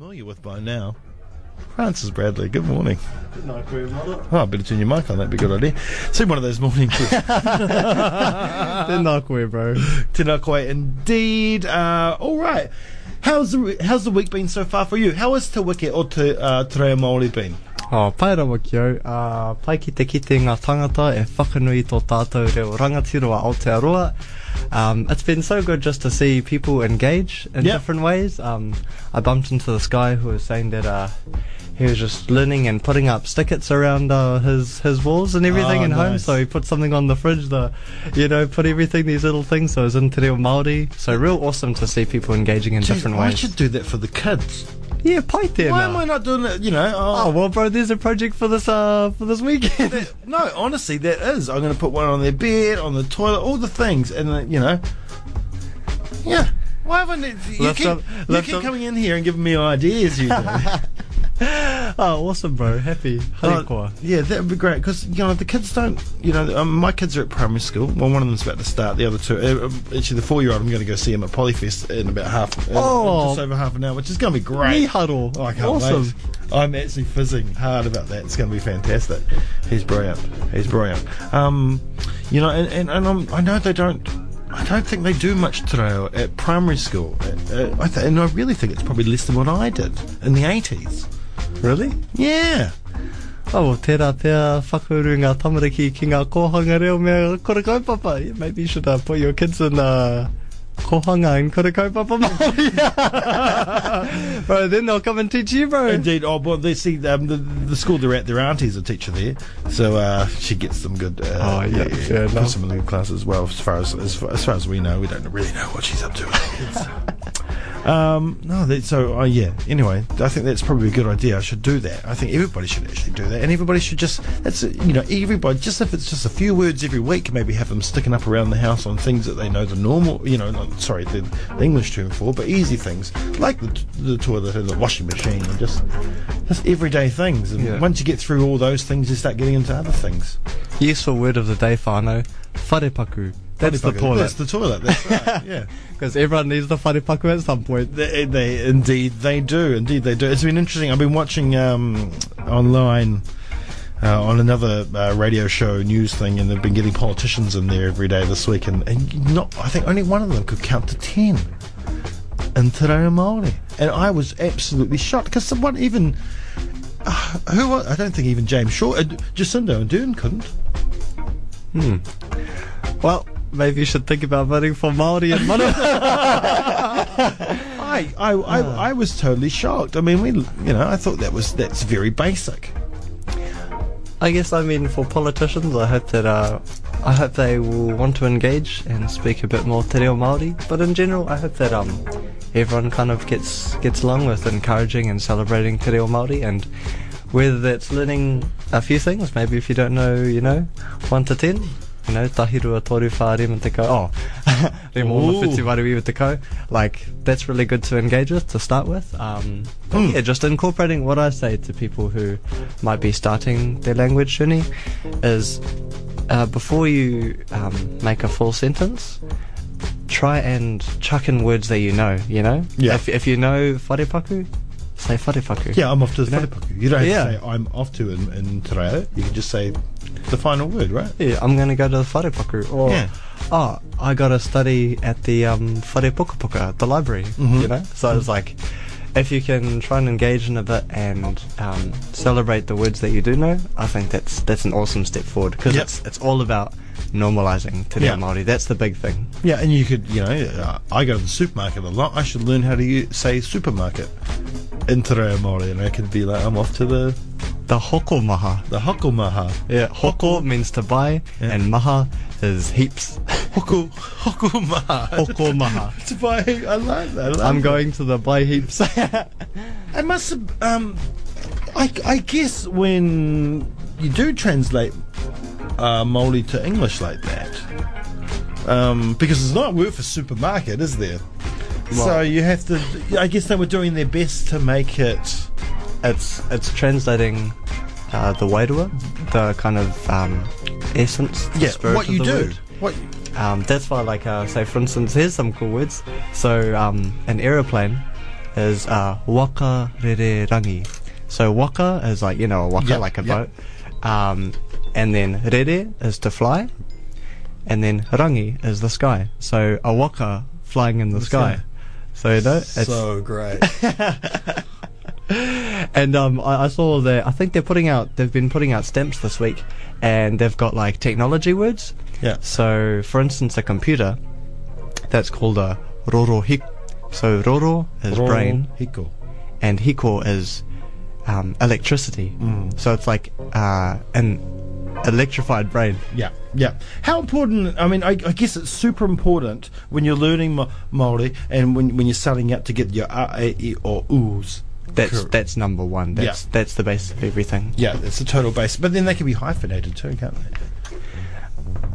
familiar with by now. Francis Bradley, good morning. No, queer mother. Oh, I better turn your mic on, that'd be a good idea. See one of those mornings. They're not queer, bro. Tēnā koe indeed. Uh, all right. How's the how's the week been so far for you? How has Te Wiki o Te uh, Te Reo Māori been? Oh, pai rawa ki au. Uh, pai ki te kite ngā tangata e whakanui tō tātou reo rangatiroa Aotearoa. Um, it's been so good just to see people engage in Yep. different ways. Um, I bumped into this guy who was saying that uh, he was just learning and putting up stickets around uh, his his walls and everything Oh, in home. So he put something on the fridge, the you know, put everything these little things. So it was in Te Reo Māori. So real awesome to see people engaging in Jeez, different I ways. should do that for the kids. Yeah, tēnā. Why am I not doing it? You know, Oh oh, well, bro, there's a project for this uh for this weekend. that- no, honestly, that is. I'm going to put one on their bed, on the toilet, all the things, and uh, you know, yeah. Why haven't it, you Lift keep, up- you keep up. coming in here and giving me ideas? You. oh, awesome, bro. Happy. Oh, yeah, that would be great because you know the kids don't. You know, um, my kids are at primary school. Well, one of them's about to start. The other two, uh, um, actually, the four-year-old, I'm going to go see him at Polyfest in about half, in- in Oh. just over half an hour, which is going to be great. Me huddle. Oh, I can't awesome. wait. I'm actually fizzing hard about that. It's going to be fantastic. He's brilliant. He's brilliant. Um, you know, and, and, and I'm, I know they don't. I don't think they do much te at primary school. Uh, I th- and I really think it's probably less than what I did in the 80s. Really? Yeah. Oh, well, tērā pēr whakauru ngā tamariki ki ngā kohanga reo mea kura kaupapa. Yeah, Maybe you should uh, put your kids in uh, kohanga in kura kaupapa Māori. bro, then they'll come and teach you, bro. Indeed. Oh, well, they see um, the the school they're at. Their auntie's a teacher there, so uh, she gets some good. Uh, Oh, yeah, fair puts enough. them in the good class as well. As far as as far, as far as we know, we don't really know what she's up to. with the kids. Um, no, that, so uh, yeah. Anyway, I think that's probably a good idea. I should do that. I think everybody should actually do that, and everybody should just that's you know everybody just if it's just a few words every week, maybe have them sticking up around the house on things that they know the normal, you know, not, sorry, the, the English term for, but easy things like the, the toilet and the washing machine, and just just everyday things. And Yeah. once you get through all those things, you start getting into other things. Useful word of the day, whānau. Wharepaku. That's the toilet. That's the toilet. That's right. Yeah. Because everyone needs the wharepaku at some point. They, they indeed they do. Indeed they do. It's been interesting. I've been watching um, online uh, on another uh, radio show news thing, and they've been getting politicians in there every day this week, and, and not. I think only one of them could count to ten in Te Reo Māori, and I was absolutely shocked because someone even. Uh, who wa- I don't think even James Shaw, uh, Jacinda Ardern couldn't. Hmm. Well, maybe you should think about voting for Māori and Mana. I, I, I, I was totally shocked. I mean, we, you know, I thought that was that's very basic. I guess I mean for politicians, I hope that uh, I hope they will want to engage and speak a bit more te reo Māori. But in general, I hope that um everyone kind of gets gets along with encouraging and celebrating te reo Māori and whether that's learning a few things, maybe if you don't know, you know, one to ten. You know, tahirua toru wha rema te kau. Oh, re mōna Ooh. whiti wari te kau. Like, that's really good to engage with, to start with. Um, Mm. yeah, just incorporating what I say to people who might be starting their language journey is uh, before you um, make a full sentence, try and chuck in words that you know, you know? Yeah. If, if you know wharepaku, say wharepaku. Yeah, I'm off to the You know? wharepaku. You don't have Yeah. to say I'm off to in, in te reo. You can just say the final word, right? Yeah, I'm going to go to the wharepaku. Or, Yeah. oh, I got to study at the um, wharepukapuka, the library, Mhm. you know? So it's like, if you can try and engage in a bit and um, celebrate the words that you do know, I think that's that's an awesome step forward because Yep. it's it's all about normalizing te reo Yeah. Māori. That's the big thing. Yeah, and you could, you know, uh, I go to the supermarket a lot. I should learn how to u- say supermarket in te reo Māori, and I could be like, I'm off to the The hoko maha. the hokomaha. Yeah, hoko means to buy, Yeah. and maha is heaps. Hoko hokomaha. Hoko maha. to buy. I like that. I like I'm that. going to the buy heaps. I must have. Um, I, I guess when you do translate uh, Māori to English like that, um, because it's not worth a word for supermarket, is there? So you have to. I guess they were doing their best to make it. it's it's translating uh, the wairua, the kind of um, essence, the Yeah, spirit what of you the do. word. What? Um, that's why, like, uh, say for instance, here's some cool words. So, um, an aeroplane is uh, waka rere rangi. So waka is like you know a waka like a boat, um, and then rere is to fly, and then rangi is the sky. So a waka flying in the, sky. sky. So you know, it's, so great. and um, I, I saw that I think they're putting out they've been putting out stamps this week, and they've got like technology words. yeah. So, for instance, a computer that's called a roro hik. So roro is brain, Hiko. and hiko is um, electricity. Mm. So it's like uh, an electrified brain. Yeah, yeah. How important? I mean, I, I guess it's super important when you're learning Ma- Maori and when when you're starting out to get your a, e, or oo's. That's Correct. that's number one. That's Yeah. that's the basis of everything. Yeah, it's the total base. But then they can be hyphenated too, can't they?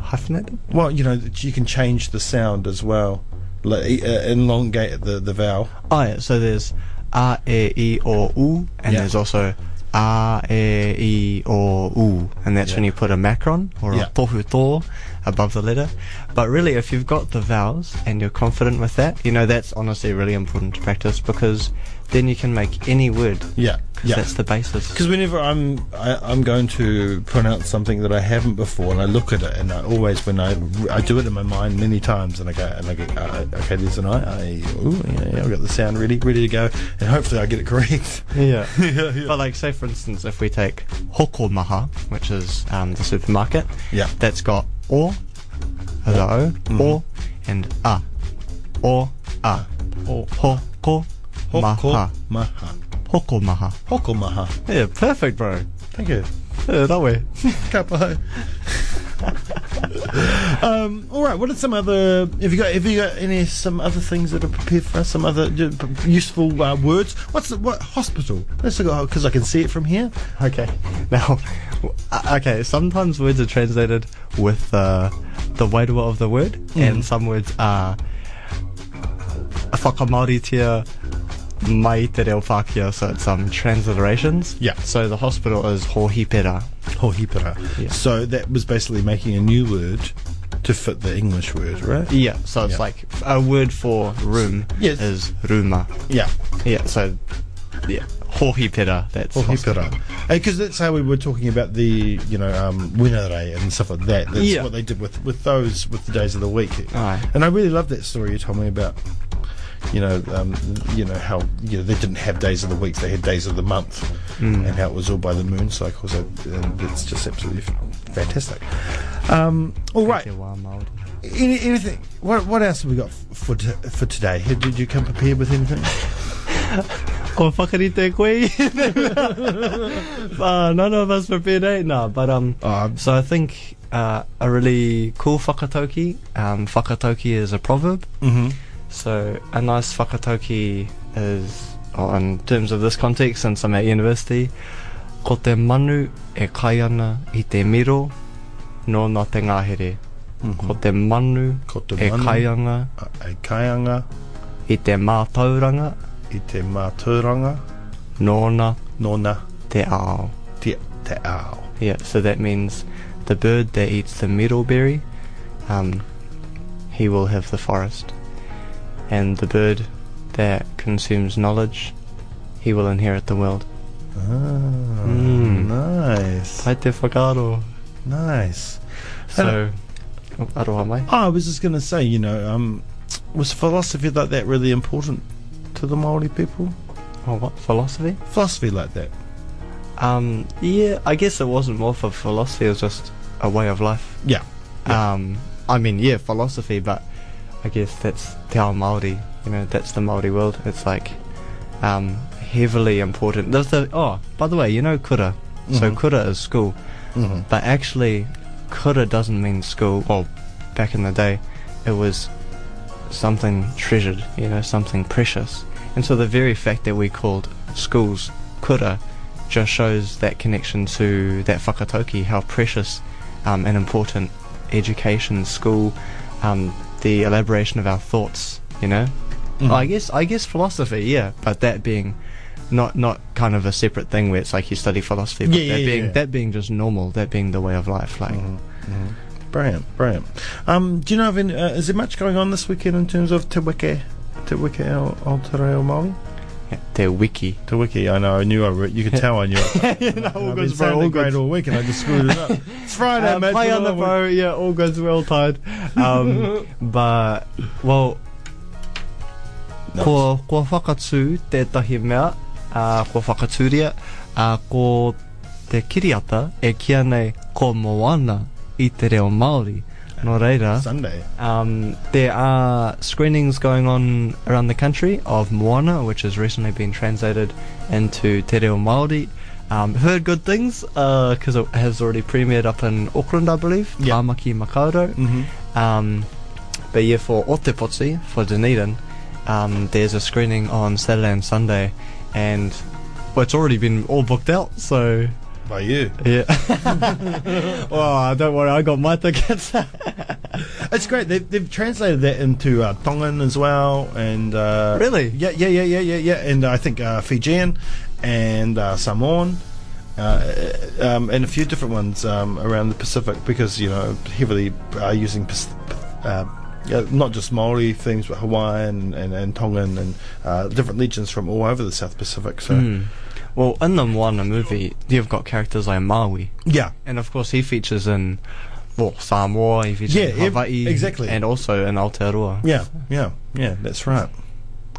Hyphenated. Well, you know, you can change the sound as well, like, uh, elongate the the vowel. Oh yeah. So there's a e i o u, and Yeah. there's also a e i o u, and that's when you put a macron or Yeah. a tohutō above the letter. But really, if you've got the vowels and you're confident with that, you know that's honestly really important to practice because then you can make any word. Yeah, 'cause yeah. That's the basis. Because whenever I'm I, I'm going to pronounce something that I haven't before, and I look at it, and I always when I I do it in my mind many times, and I go and I go uh, okay, there's an I, I ooh, yeah, yeah, I've got the sound ready, ready to go, and hopefully I get it correct. Yeah. yeah, yeah. But like, say for instance, if we take Hokomaha, which is um, the supermarket, Yeah. that's got o, as a o, o, and a, o, a, Oh, hoko, maha, maha, hokomaha. hokomaha. Yeah, perfect, bro. Thank you. Yeah, that way. Kapai. um, all right. What are some other? Have you got? Have you got any some other things that are prepared for us? Some other uh, useful uh, words? What's the, what hospital? Let's go because I can see it from here. Okay. Now, uh, okay. Sometimes words are translated with uh, the wairua of the word, and some words are whakamauritia mai te reo Pākehā, so it's um transliterations. Yeah. So the hospital is Hohipera. Hohipara. Yeah. So that was basically making a new word to fit the English word, right? Yeah. So it's Yeah. like a word for room Yes. is ruma. Yeah. Yeah. So yeah, Hohipera. That's. Hohipara. Because that's how we were talking about the, you know, um, Winare and stuff like that. That's Yeah. what they did with, with those, with the days of the week. Aye. And I really love that story you told me about, you know, um, you know how you know they didn't have days of the week; they had days of the month, Mm. and how it was all by the moon cycles. And it's just absolutely fantastic. Um, all right, Te wā Māori. Any, anything? What what else have we got f- for t- for today? Did you come prepared with anything? Ko whakarite koe. uh, none of us prepared, eh? No, but um, Oh, so I think uh, a really cool whakatauki. Um, whakatauki is a proverb. mm-hmm. So a nice whakatauki is, oh, in terms of this context, since I'm at university, ko te manu e kai ana i te miro no nā te ngahere. Ko te manu Ko te e kai ana E kaianga i te mātauranga i te mātūranga nōna nona te ao. te, te ao. Yeah, so that means the bird that eats the miro berry, um, he will have the forest. And the bird that consumes knowledge, he will inherit the world. Ah, Mm. nice. Pai te whakaaro. Nice. So, oh, aroha mai. Oh, I was just going to say, you know, um, was philosophy like that really important to the Maori people? Oh, what? Philosophy? Philosophy like that. Um, yeah, I guess it wasn't more for philosophy, it was just a way of life. Yeah. Yeah. Um, I mean, yeah, philosophy, but I guess that's te ao Māori, you know, that's the Māori world. It's like, um, heavily important. There's the, oh, by the way, you know kura. So Mhm. kura is school, Mm-hmm. but actually, kura doesn't mean school. Well, back in the day, it was something treasured, you know, something precious. And so the very fact that we called schools kura just shows that connection to that whakatauki, how precious um, and important education, school, um, the elaboration of our thoughts, you know. Mhm. I guess I guess philosophy, yeah, but that being not not kind of a separate thing where it's like you study philosophy, but Yeah, that yeah, being yeah. that being just normal, that being the way of life, like. Mhm. Mhm. Brilliant, brilliant. Um, do you know of any, uh, is there much going on this weekend in terms of Te Weke, Te Weke Aotearoa Māori? Te wiki. Te wiki, I know. I knew I You could tell I knew it. no, all goes well. All goes all week and I just screwed it up. It's Friday, uh, mate. play on the long bow, yeah, all goes well tied. Um, but, well, week. ko, ko whakatū tētahi mea, uh, ko whakatūria, uh, ko te kiriata e kia nei ko Moana i te reo Māori. No reira, Sunday. um, there are screenings going on around the country of Moana, which has recently been translated into Te Reo Māori. Um, heard good things because it has already premiered up in Auckland, I believe. Yeah. Tāmaki Makaurau. Mm-hmm. Um, but yeah, for Otepoti, for Dunedin, um, there's a screening on Saturday and Sunday, and well, it's already been all booked out. So By you. yeah. oh, don't worry, I got my tickets. It's great. They've, they've translated that into uh, Tongan as well, and uh, Really? yeah, yeah, yeah, yeah, yeah, yeah, and I think uh, Fijian and uh, Samoan. Uh, um, and a few different ones um, around the Pacific because you know heavily uh, using Pac- uh, yeah, not just Maori things but Hawaiian and, and Tongan and uh, different legends from all over the South Pacific. So Hmm. Well, in the Moana movie, you've got characters like Maui, yeah, and of course he features in well Samoa, he features Yeah, in Hawaii, exactly. and also in Aotearoa. yeah, yeah, yeah. That's right.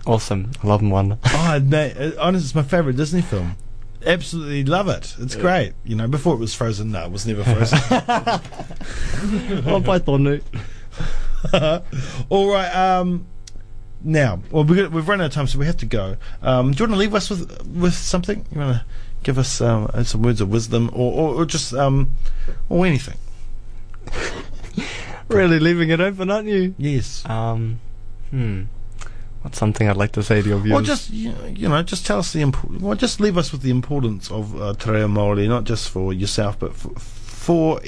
Awesome, I love Moana. Oh, mate, uh, honestly, it's my favourite Disney film. Absolutely love it. It's great. You know, before it was Frozen, no, it was never Frozen. All right. Um, now, well, we've, we've run out of time, so we have to go. Um, do you want to leave us with with something? You want to give us um, uh, some words of wisdom, or, or, or just um, or anything? Really leaving it open, aren't you? Yes. Um, hmm. What's something I'd like to say to your viewers? Or just you know, you know, just tell us the imp- well, just leave us with the importance of uh, Te Reo Māori, not just for yourself, but for, for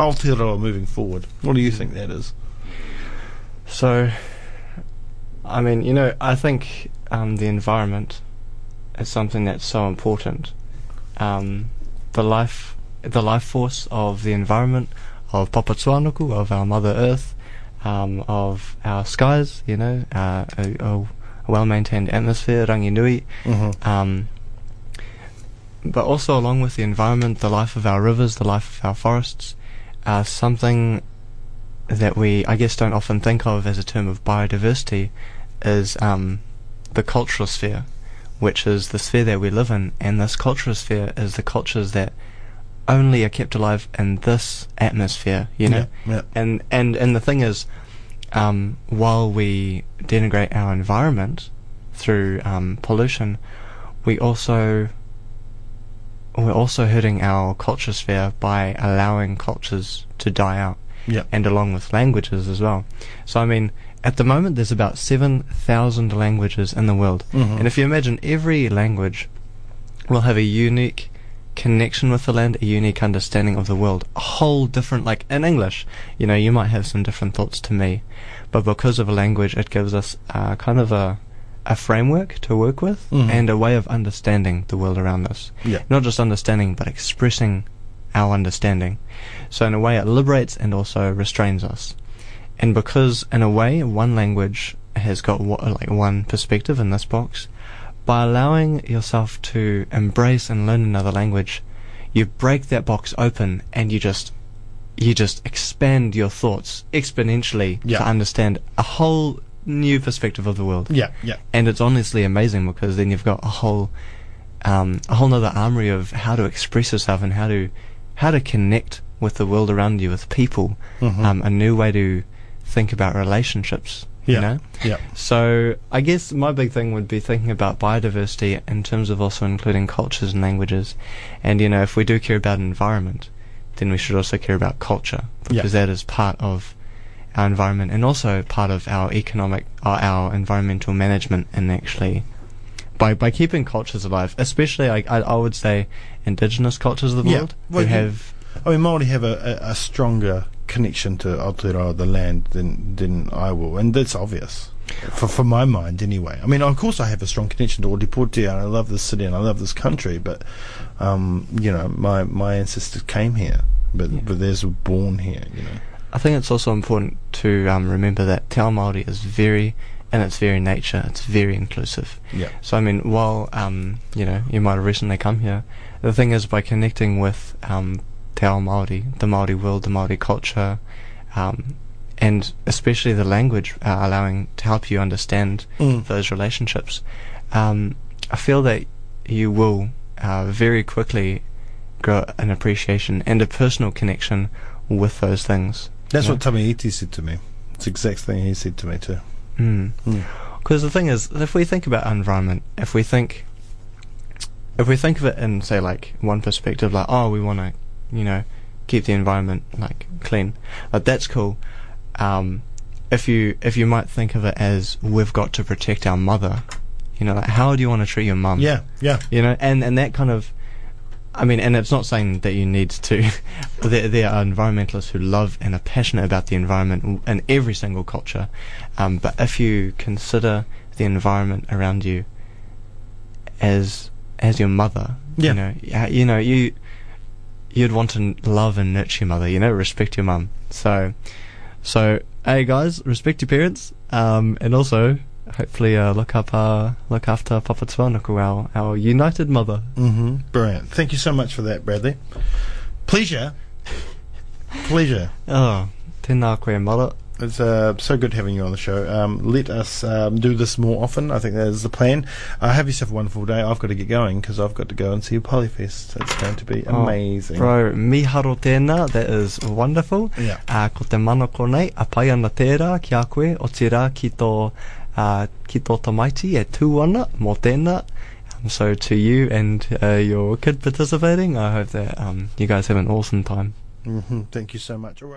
Aotearoa moving forward. What do you think that is? So, I mean, you know, I think um, the environment is something that's so important. Um, the life, the life force of the environment, of Papatuanuku, of our Mother Earth, um, of our skies, you know, uh, a, a well-maintained atmosphere, Ranginui, Mm-hmm. um, but also along with the environment, the life of our rivers, the life of our forests, uh, something that we, I guess, don't often think of as a term of biodiversity is um, the cultural sphere, which is the sphere that we live in, and this cultural sphere is the cultures that only are kept alive in this atmosphere, you know. Yeah. yeah. And and and the thing is, um, while we denigrate our environment through um, pollution, we also we're also hurting our culture sphere by allowing cultures to die out, Yeah. and along with languages as well. So I mean, at the moment there's about seven thousand languages in the world, Mhm. and if you imagine every language will have a unique connection with the land, a unique understanding of the world, a whole different, like in English, you know, you might have some different thoughts to me, but because of a language, it gives us uh, kind of a a framework to work with Mhm. and a way of understanding the world around us. Yeah. Not just understanding, but expressing our understanding. So in a way, it liberates and also restrains us. And because, in a way, one language has got like one perspective in this box, by allowing yourself to embrace and learn another language, you break that box open and you just you just expand your thoughts exponentially Yeah. to understand a whole new perspective of the world. Yeah. Yeah. And it's honestly amazing because then you've got a whole um, a whole other armory of how to express yourself and how to how to connect with the world around you, with people, Mhm. um, a new way to think about relationships. You Yeah. know? Yeah. So I guess my big thing would be thinking about biodiversity in terms of also including cultures and languages. And you know, if we do care about environment, then we should also care about culture Yeah. because that is part of our environment and also part of our economic, uh, our environmental management. And actually, by by keeping cultures alive, especially I I, I would say indigenous cultures of the Yeah. world Well, who you- have I mean, Māori have a, a, a stronger connection to Aotearoa, the land, than than I will, and that's obvious. For for my mind, anyway. I mean, of course, I have a strong connection to Odiportia, and I love this city and I love this country. But um, you know, my my ancestors came here, but Yeah. but theirs were born here. You know. I think it's also important to um, remember that Te Ao Māori is very in its very nature, it's very inclusive. Yeah. So I mean, while um, you know you might have recently come here, the thing is by connecting with um, Te Ao Māori, the Māori world, the Māori culture, um, and especially the language, uh, allowing to help you understand Mm. those relationships, um, I feel that you will uh, very quickly grow an appreciation and a personal connection with those things. That's what Tamiiti said to me. It's the exact thing he said to me too. Mm. Mm. Because the thing is, if we think about environment, if we think, if we think of it in say like one perspective, like oh, we want to, you know, keep the environment like clean, like that's cool. Um, if you if you might think of it as we've got to protect our mother, you know, like how do you want to treat your mum? Yeah, yeah. you know, and and that kind of. I mean, and it's not saying that you need to. there, there are environmentalists who love and are passionate about the environment in every single culture. Um, but if you consider the environment around you as as your mother, Yeah. you know, you know, you you'd want to love and nurture your mother. You know, respect your mum. So, so hey guys, respect your parents, um, and also hopefully uh, look up uh, look after Papa Tuanuku, our our united mother. Mm-hmm. Brilliant. Thank you so much for that, Bradley. Pleasure. Pleasure. Oh, tēnā koe mara. It's uh, so good having you on the show. Um, let us um, do this more often. I think that is the plan. Uh, have yourself a wonderful day. I've got to get going because I've got to go and see Polyfest. It's going to be Oh, amazing. Bro, miharo tēnā, that is wonderful. Yeah. Uh, ko te mana konei, a pai ana tērā ki a koe, o te rā ki tō, uh, ki tō tamaiti e tūana mō tēnā. Um, so to you and uh, your kid participating, I hope that um, you guys have an awesome time. hmm Thank you so much. All right.